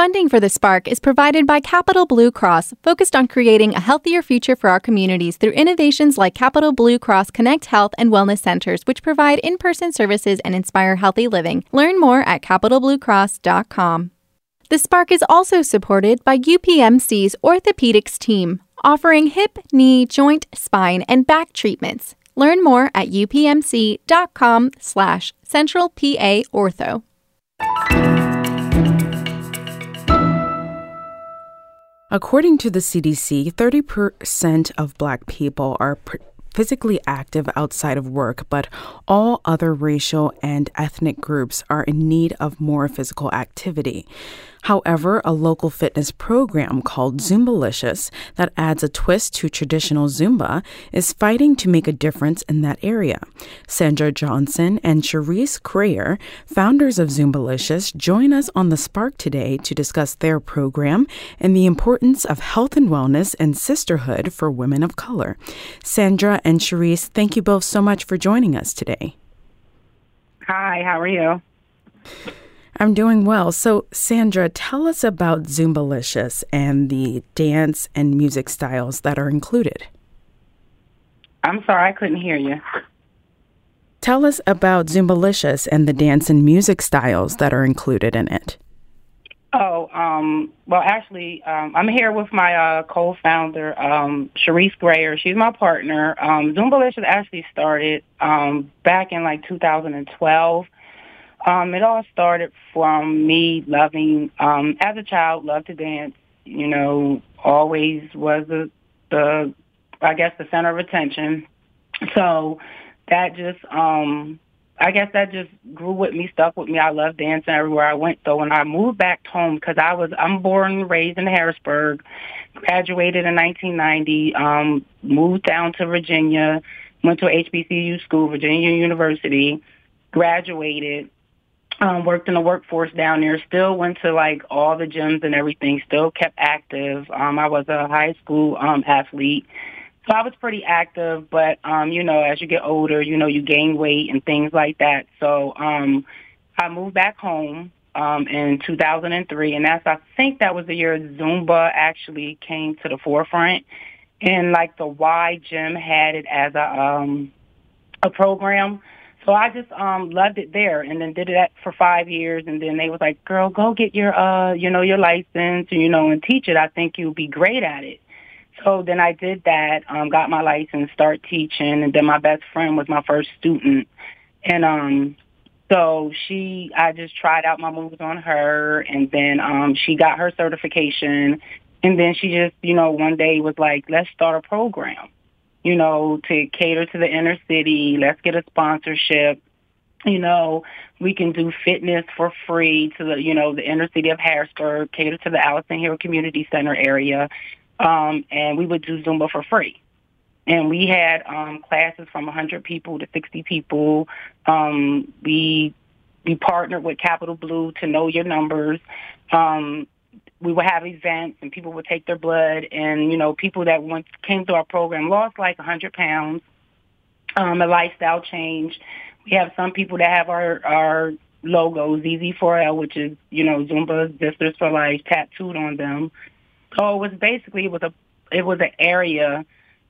Funding for the Spark is provided by Capital Blue Cross, focused on creating a healthier future for our communities through innovations like Capital Blue Cross Connect Health and Wellness Centers, which provide in person services and inspire healthy living. Learn more at capitalbluecross.com. The Spark is also supported by UPMC's orthopedics team, offering hip, knee, joint, spine, and back treatments. Learn more at upmc.com slash central According to the CDC, 30% of black people are pr- physically active outside of work, but all other racial and ethnic groups are in need of more physical activity. However, a local fitness program called Zumbalicious that adds a twist to traditional Zumba is fighting to make a difference in that area. Sandra Johnson and Cherise Crayer, founders of Zumbalicious, join us on the Spark today to discuss their program and the importance of health and wellness and sisterhood for women of color. Sandra and Cherise, thank you both so much for joining us today. Hi, how are you? I'm doing well. So, Sandra, tell us about Zumbalicious and the dance and music styles that are included. I'm sorry, I couldn't hear you. Tell us about Zumbalicious and the dance and music styles that are included in it. Oh, um, well, actually, um, I'm here with my uh, co-founder, um, Cherise Grayer. She's my partner. Um, Zumbalicious actually started um, back in like 2012. Um, it all started from me loving, um, as a child, loved to dance. You know, always was the, the, I guess, the center of attention. So that just, um, I guess that just grew with me, stuck with me. I love dancing everywhere I went. So when I moved back home, because I was, I'm born and raised in Harrisburg, graduated in 1990, um, moved down to Virginia, went to HBCU school, Virginia University, graduated, um, worked in the workforce down there, still went to like all the gyms and everything, still kept active. Um, I was a high school um, athlete. So I was pretty active, but um, you know, as you get older, you know, you gain weight and things like that. So um I moved back home um in 2003 and that's I think that was the year Zumba actually came to the forefront and like the Y gym had it as a um a program. So I just um loved it there and then did that for five years and then they was like, Girl, go get your uh, you know, your license, you know, and teach it. I think you'll be great at it. So then I did that, um, got my license, start teaching and then my best friend was my first student. And um so she I just tried out my moves on her and then um she got her certification and then she just, you know, one day was like, Let's start a program you know, to cater to the inner city. Let's get a sponsorship. You know, we can do fitness for free to the, you know, the inner city of Harrisburg, cater to the Allison Hill Community Center area. Um, and we would do Zumba for free. And we had um, classes from 100 people to 60 people. Um, we we partnered with Capital Blue to know your numbers. Um, we would have events and people would take their blood and you know people that once came through our program lost like a hundred pounds um a lifestyle change. We have some people that have our our logo ZZ4L which is you know Zumba Sisters for Life tattooed on them. So it was basically it was a it was an area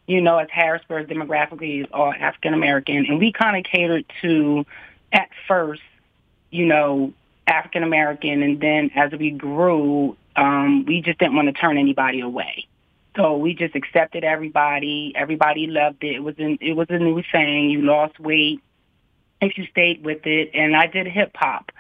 you know as Harrisburg demographically is all African American and we kind of catered to at first you know African American and then as we grew um, we just didn't want to turn anybody away. So we just accepted everybody. Everybody loved it. It was in, it was a new thing. You lost weight if you stayed with it. And I did hip hop.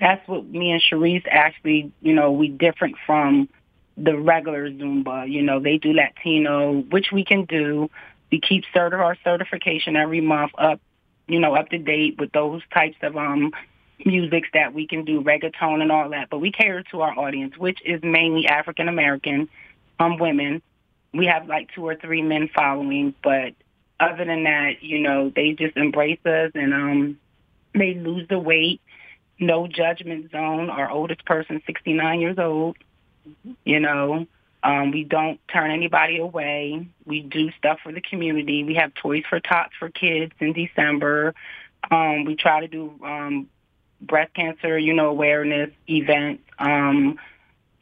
That's what me and Cherise actually, you know, we different from the regular Zumba. You know, they do Latino, which we can do. We keep cert our certification every month up, you know, up to date with those types of um musics that we can do, reggaeton and all that. But we cater to our audience, which is mainly African American um, women. We have like two or three men following, but other than that, you know, they just embrace us and um, they lose the weight. No judgment zone. Our oldest person, 69 years old. You know, um, we don't turn anybody away. We do stuff for the community. We have Toys for Tots for kids in December. Um, we try to do um, breast cancer, you know, awareness events. Um,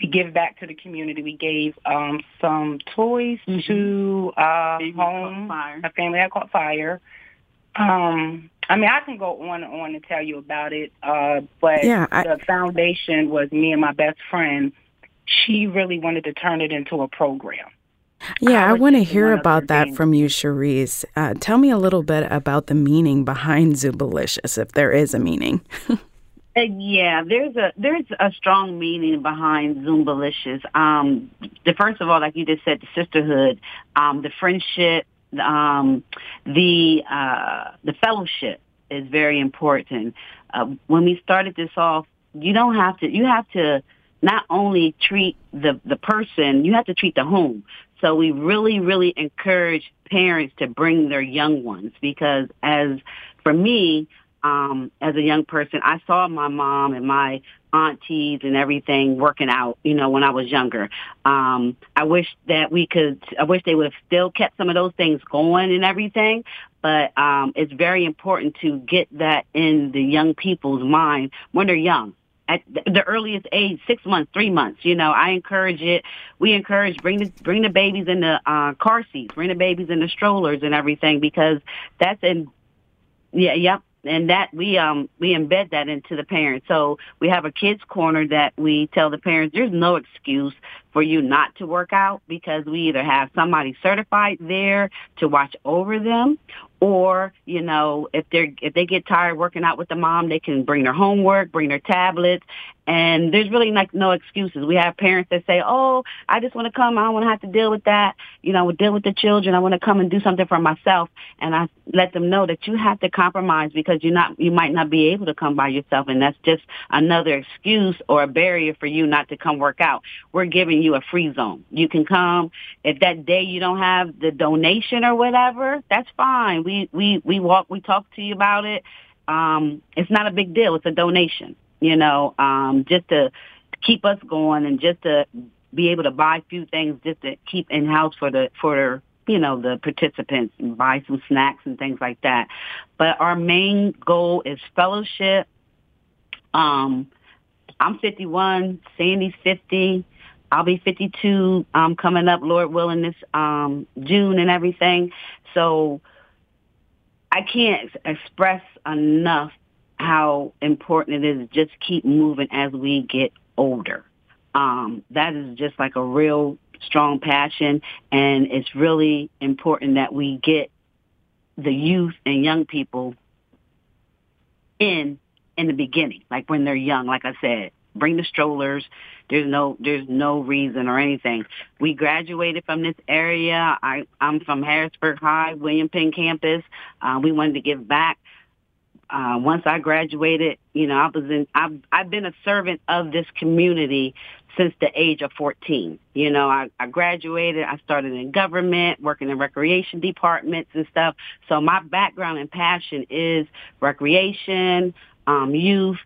we give back to the community. We gave um, some toys mm-hmm. to uh, home, a family that caught fire. Um, I mean, I can go on and on and tell you about it, uh, but yeah, I, the foundation was me and my best friend. She really wanted to turn it into a program. Yeah, I, I want to hear about that things. from you, Cherise. Uh, tell me a little bit about the meaning behind Zumbalicious, if there is a meaning. Uh, yeah, there's a there's a strong meaning behind Zumbalicious. Um, the first of all, like you just said, the sisterhood, um, the friendship, um, the uh, the fellowship is very important. Uh, when we started this off, you don't have to. You have to not only treat the the person, you have to treat the home. So we really, really encourage parents to bring their young ones because as for me, um, as a young person, I saw my mom and my aunties and everything working out, you know, when I was younger. Um, I wish that we could, I wish they would have still kept some of those things going and everything. But, um, it's very important to get that in the young people's mind when they're young. At the earliest age, six months, three months, you know, I encourage it. We encourage bring the bring the babies in the uh, car seats, bring the babies in the strollers and everything because that's in yeah, yep and that we um we embed that into the parents. So we have a kids corner that we tell the parents there's no excuse for you not to work out because we either have somebody certified there to watch over them or you know if they're if they get tired working out with the mom they can bring their homework bring their tablets. And there's really like no excuses. We have parents that say oh i just want to come. I don't want to have to deal with that. You know deal with the children. I want to come and do something for myself. And i let them know that you have to compromise because you're not you might not be able to come by yourself. And that's just another excuse or a barrier for you not to come work out. We're giving you a free zone you can come if that day you don't have the donation or whatever that's fine we we we walk we talk to you about it. Um, it's not a big deal. It's a donation, you know, um, just to keep us going and just to be able to buy a few things just to keep in house for the for you know the participants and buy some snacks and things like that. But our main goal is fellowship. Um, I'm 51. Sandy's 50. I'll be 52 um, coming up, Lord willing, this um, June and everything. So I can't express enough how important it is to just keep moving as we get older. Um, that is just like a real strong passion, and it's really important that we get the youth and young people in in the beginning, like when they're young. Like I said, bring the strollers. There's no there's no reason or anything. We graduated from this area. I I'm from Harrisburg High, William Penn campus. Uh, we wanted to give back. Uh, once I graduated, you know, I was in. I've I've been a servant of this community since the age of 14. You know, I, I graduated. I started in government, working in recreation departments and stuff. So my background and passion is recreation, um, youth,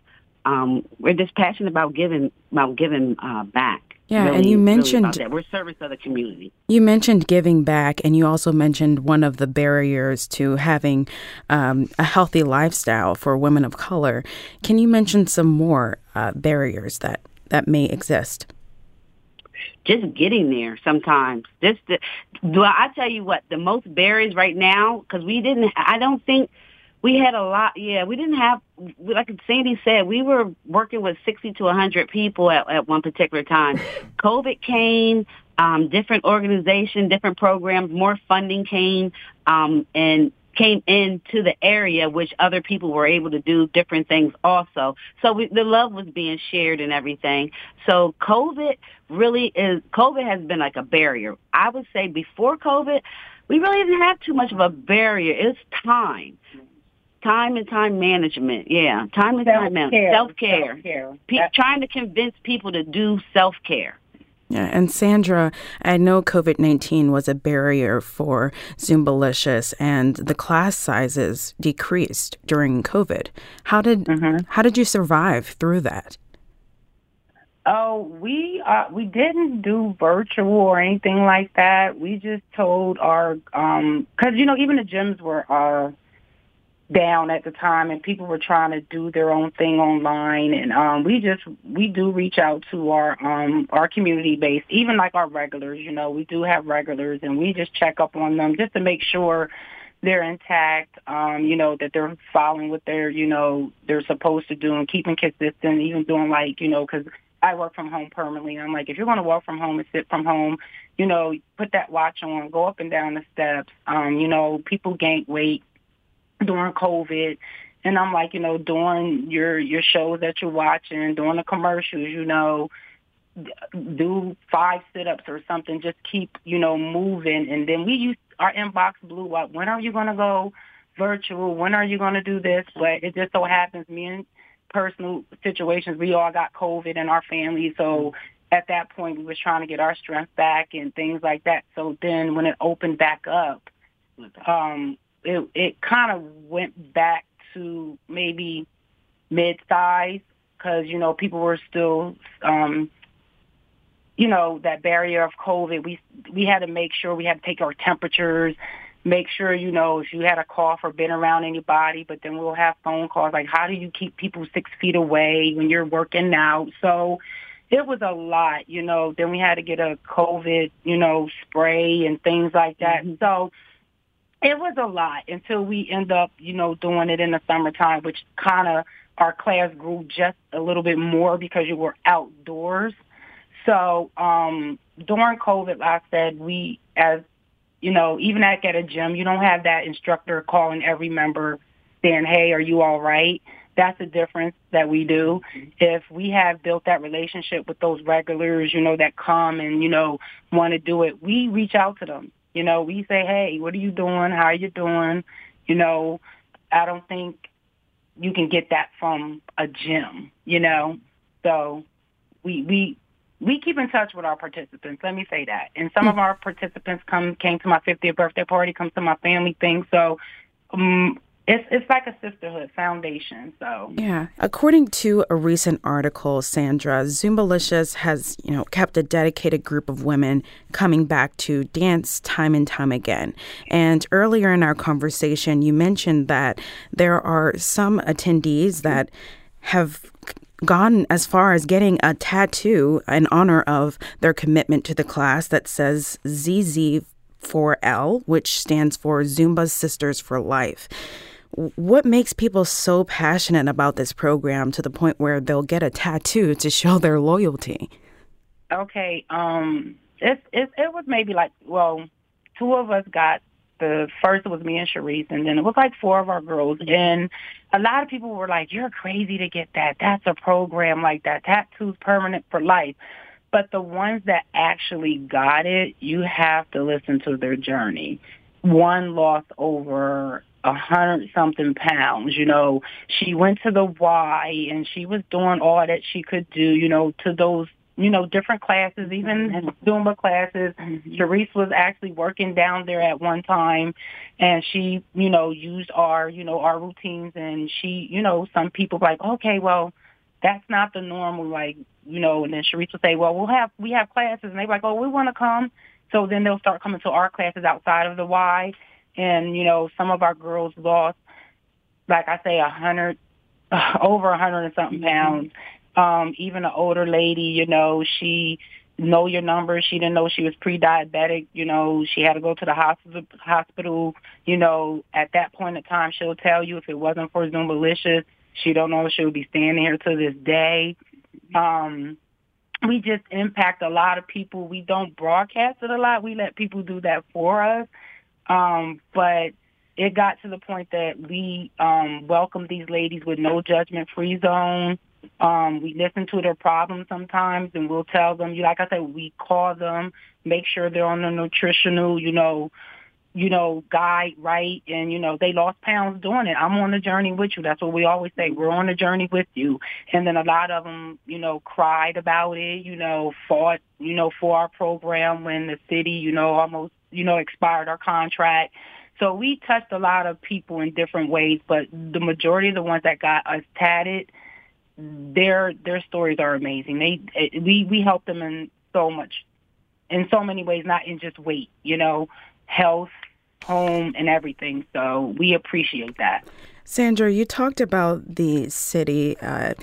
um, we're just passionate about giving about giving uh, back. Yeah, really, and you mentioned really we're service of the community. You mentioned giving back, and you also mentioned one of the barriers to having um, a healthy lifestyle for women of color. Can you mention some more uh, barriers that that may exist? Just getting there sometimes. Just the, well, I tell you what, the most barriers right now because we didn't. I don't think we had a lot. Yeah, we didn't have, like Sandy said, we were working with 60 to 100 people at, at one particular time. COVID came, um, different organization, different programs, more funding came, um, and came into the area, which other people were able to do different things also. So we, the love was being shared and everything. So COVID really is, COVID has been like a barrier. I would say before COVID, we really didn't have too much of a barrier. It's time. Time and time management. Yeah. Time and time management. Self-care. Self-care. Pe- trying to convince people to do self-care. Yeah, and Sandra, I know COVID 19 was a barrier for Zumbalicious and the class sizes decreased during COVID. How did, mm-hmm. how did you survive through that? Oh, we uh, we didn't do virtual or anything like that. We just told our um 'cause you know even the gyms were uh down at the time and people were trying to do their own thing online and um we just we do reach out to our um our community base even like our regulars you know we do have regulars and we just check up on them just to make sure they're intact um you know that they're following what they're you know they're supposed to do and keeping consistent even doing like you know because I work from home permanently. I'm like, if you're going to work from home and sit from home, you know, put that watch on, go up and down the steps. Um, you know, people gain weight during COVID. And I'm like, you know, during your your shows that you're watching, during the commercials, you know, do five sit-ups or something. Just keep, you know, moving. And then we used our inbox blew up. When are you going to go virtual? When are you going to do this? But it just so happens me and personal situations, we all got COVID in our family. So at that point, we was trying to get our strength back and things like that. So then when it opened back up, um, it it kind of went back to maybe mid size because you know people were still um you know that barrier of covid. We we had to make sure we had to take our temperatures make sure you know if you had a cough or been around anybody but then we'll have phone calls like how do you keep people six feet away when you're working out? So it was a lot you know. Then we had to get a covid you know spray and things like that. Mm-hmm. so it was a lot until we end up, you know, doing it in the summertime, which kind of our class grew just a little bit more because you were outdoors. So um, during COVID, like I said, we as you know, even at, at a gym, you don't have that instructor calling every member saying, "Hey, are you all right?" That's the difference that we do. If we have built that relationship with those regulars, you know, that come and you know want to do it, we reach out to them you know, we say, hey, what are you doing? How are you doing? You know, I don't think you can get that from a gym, you know. So we we we keep in touch with our participants. Let me say that. And some of our participants come came to my 50th birthday party, come to my family thing. So um, it's it's like a sisterhood foundation. So yeah, according to a recent article, Sandra Zumbalicious has you know kept a dedicated group of women coming back to dance time and time again. And earlier in our conversation, you mentioned that there are some attendees that have gone as far as getting a tattoo in honor of their commitment to the class that says ZZ 4L, which stands for Zumba Sisters for Life. What makes people so passionate about this program to the point where they'll get a tattoo to show their loyalty? Okay, um, it, it, it was maybe like, well, two of us got the first was me and Cherise, and then it was like four of our girls. And a lot of people were like, "You're crazy to get that. That's a program like that. Tattoos permanent for life." But the ones that actually got it, you have to listen to their journey. One lost over a hundred something pounds. You know, she went to the Y and she was doing all that she could do, you know, to those, you know, different classes, even mm-hmm. Zumba classes. Mm-hmm. was actually working down there at one time and she, you know, used our, you know, our routines and she, you know, some people like, okay, well, that's not the normal, like, you know, and then Cherise would say, well, we'll have, we have classes and they're like, oh, we want to come. So then they'll start coming to our classes outside of the Y and you know some of our girls lost like i say a hundred over a hundred and something mm-hmm. pounds. Um even an older lady you know she know your numbers she didn't know she was pre-diabetic you know. She had to go to the hospital hospital you know. At that point in time she'll tell you if it wasn't for zumbalicious she don't know if she would be standing here to this day. Um we just impact a lot of people. We don't broadcast it a lot. We let people do that for us um, but it got to the point that we um, welcome these ladies with no judgment free zone. Um, we listen to their problems sometimes and we'll tell them, You like I said, we call them, make sure they're on a nutritional, you know, you know, guide right. And, you know, they lost pounds doing it. I'm on the journey with you. That's what we always say. We're on the journey with you. And then a lot of them, you know, cried about it, you know, fought, you know, for our program when the city, you know, almost you know, expired our contract. So we touched a lot of people in different ways, but the majority of the ones that got us tatted, their their stories are amazing. They we we help them in so much, in so many ways, not in just weight, you know, health, home, and everything. So we appreciate that. Sandra, you talked about the city uh,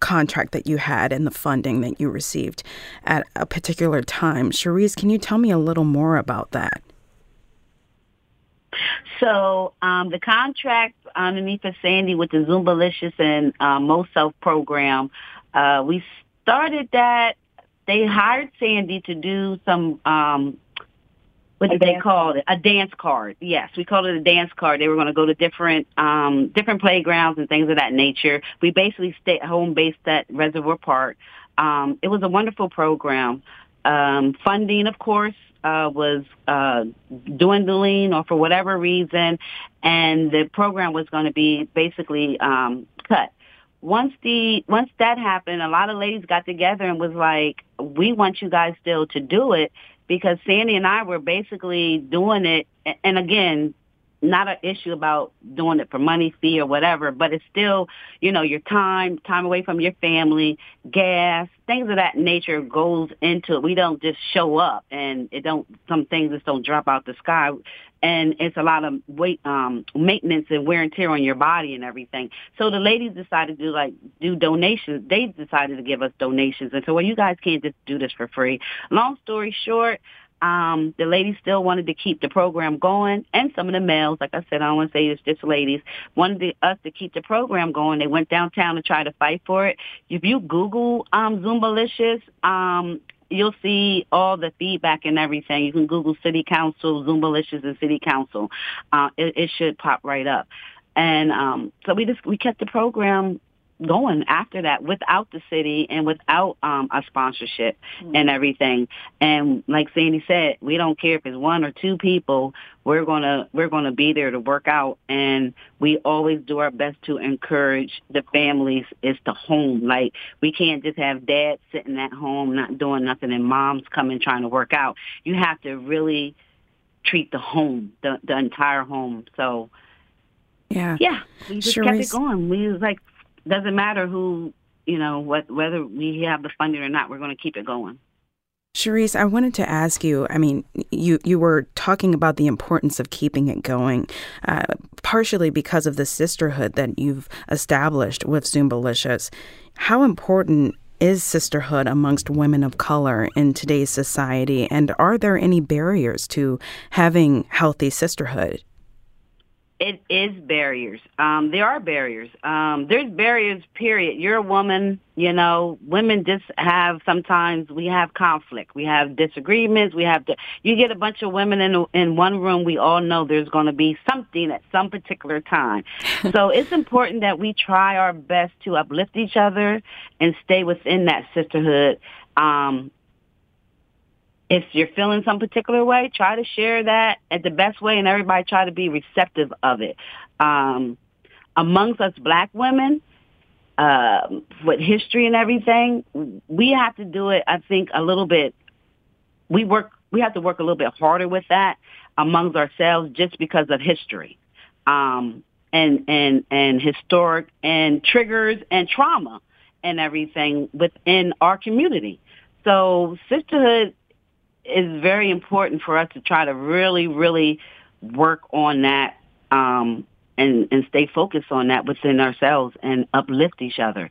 contract that you had and the funding that you received at a particular time. Cherise, can you tell me a little more about that? So um, the contract underneath of Sandy with the Zumbalicious and uh, Mo Self program, uh, we started that. They hired Sandy to do some um, what did they call it? A dance card. Yes, we called it a dance card. They were going to go to different um, different playgrounds and things of that nature. We basically stayed home based at Reservoir Park. Um, it was a wonderful program. Um, funding, of course, uh, was uh, dwindling or for whatever reason, and the program was going to be basically um, cut once the once that happened, a lot of ladies got together and was like, "We want you guys still to do it because Sandy and I were basically doing it. And again, not an issue about doing it for money fee or whatever, but it's still, you know, your time, time away from your family, gas, things of that nature goes into it. We don't just show up and it don't, some things just don't drop out the sky and it's a lot of weight um maintenance and wear and tear on your body and everything. So the ladies decided to like do donations. They decided to give us donations and so well you guys can't just do this for free. Long story short, um, the ladies still wanted to keep the program going, and some of the males, like I said, I don't want to say it's just ladies, wanted us to keep the program going. They went downtown to try to fight for it. If you Google um, Zumbalicious, um, you'll see all the feedback and everything. You can Google City Council, Zumbalicious and City Council. Uh, it, it should pop right up. And um, so we just we kept the program going after that without the city and without um a sponsorship mm-hmm. and everything and like sandy said we don't care if it's one or two people we're going to we're going to be there to work out and we always do our best to encourage the families is to home like we can't just have dad sitting at home not doing nothing and moms coming trying to work out you have to really treat the home the the entire home so yeah. Yeah. We just kept it going. We was like doesn't matter who, you know, what, whether we have the funding or not, we're going to keep it going. Cherise, I wanted to ask you. I mean, you you were talking about the importance of keeping it going, uh, partially because of the sisterhood that you've established with Zumbalicious. How important is sisterhood amongst women of color in today's society, and are there any barriers to having healthy sisterhood? It is barriers. Um, there are barriers. Um, there's barriers, period. You're a woman, you know, women just have, sometimes we have conflict. We have disagreements. We have to, you get a bunch of women in, in one room, we all know there's going to be something at some particular time. so it's important that we try our best to uplift each other and stay within that sisterhood. Um, if you're feeling some particular way, try to share that at the best way and everybody try to be receptive of it. Um, amongst us black women, uh, with history and everything, we have to do it, I think, a little bit, we work, we have to work a little bit harder with that amongst ourselves just because of history. Um, and, and, and historic and triggers and trauma and everything within our community. So sisterhood is very important for us to try to really, really work on that um, and and stay focused on that within ourselves and uplift each other.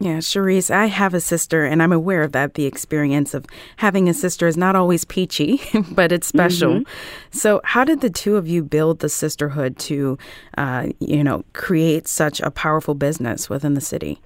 Yeah, Cherise, I have a sister, and I'm aware of that. The experience of having a sister is not always peachy, but it's special. Mm-hmm. So, how did the two of you build the sisterhood to, uh, you know, create such a powerful business within the city?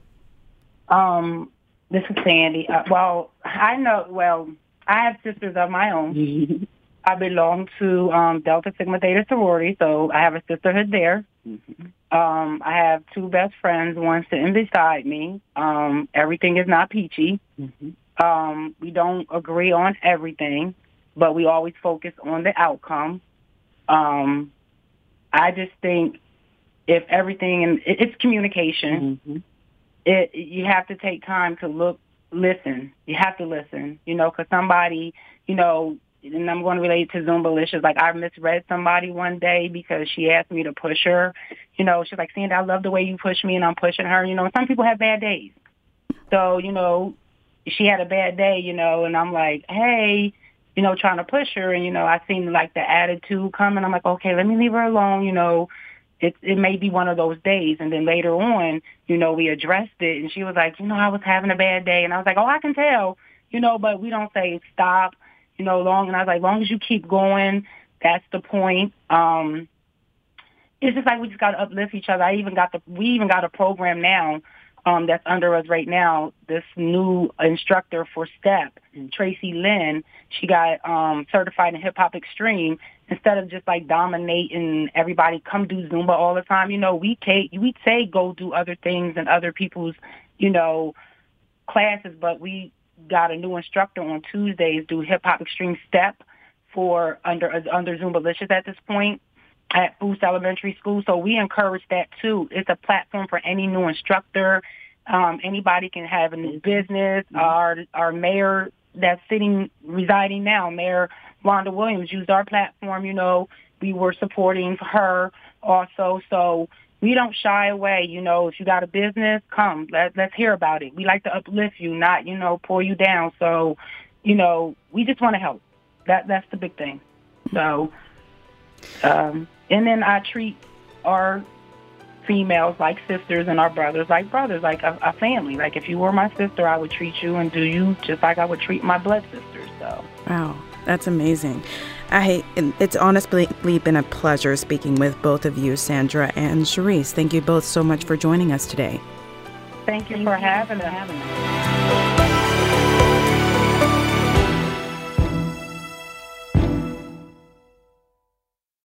Um, this is Sandy. Uh, well, I know. Well, I have sisters of my own. I belong to um, Delta Sigma Theta sorority, so I have a sisterhood there. Mm-hmm. Um, I have two best friends, one sitting beside me. Um, everything is not peachy. Mm-hmm. Um, we don't agree on everything, but we always focus on the outcome. Um, I just think if everything and it, it's communication. Mm-hmm. It you have to take time to look listen. You have to listen, you know, because somebody, you know, and I'm going to relate to Zumba Zumbalicious. Like I misread somebody one day because she asked me to push her. You know, she's like, Sandy, I love the way you push me and I'm pushing her. You know, some people have bad days. So, you know, she had a bad day, you know, and I'm like, hey, you know, trying to push her. And, you know, I seen like the attitude coming. I'm like, okay, let me leave her alone, you know, it it may be one of those days. And then later on, you know, we addressed it, and she was like, you know, I was having a bad day, and I was like, oh, I can tell, you know, but we don't say stop, you know, long. And I was like, long as you keep going, that's the point. Um, it's just like we just got to uplift each other. I even got the we even got a program now um, that's under us right now. This new instructor for STEP, Tracy Lynn, she got um, certified in Hip Hop Extreme. Instead of just like dominating everybody, come do Zumba all the time. You know, we take we say go do other things and other people's, you know, classes, but we got a new instructor on Tuesdays do Hip Hop Extreme Step for under under Zumbalicious at this point at Foose Elementary School. So we encourage that too. It's a platform for any new instructor. Um, anybody can have a new business. Mm-hmm. Our our mayor that's sitting residing now, Mayor Wanda Williams, used our platform. You know, we were supporting her also. So we don't shy away. You know, if you got a business, come. Let, let's hear about it. We like to uplift you, not you know pull you down. So, you know, we just want to help. That that's the big thing. So, um, and then I treat our females like sisters and our brothers like brothers, like a, a family. Like if you were my sister, I would treat you and do you just like I would treat my blood sisters. So. Wow, that's amazing. I it's honestly been a pleasure speaking with both of you, Sandra and Cherise. Thank you both so much for joining us today. Thank you Thank for you having, for having us.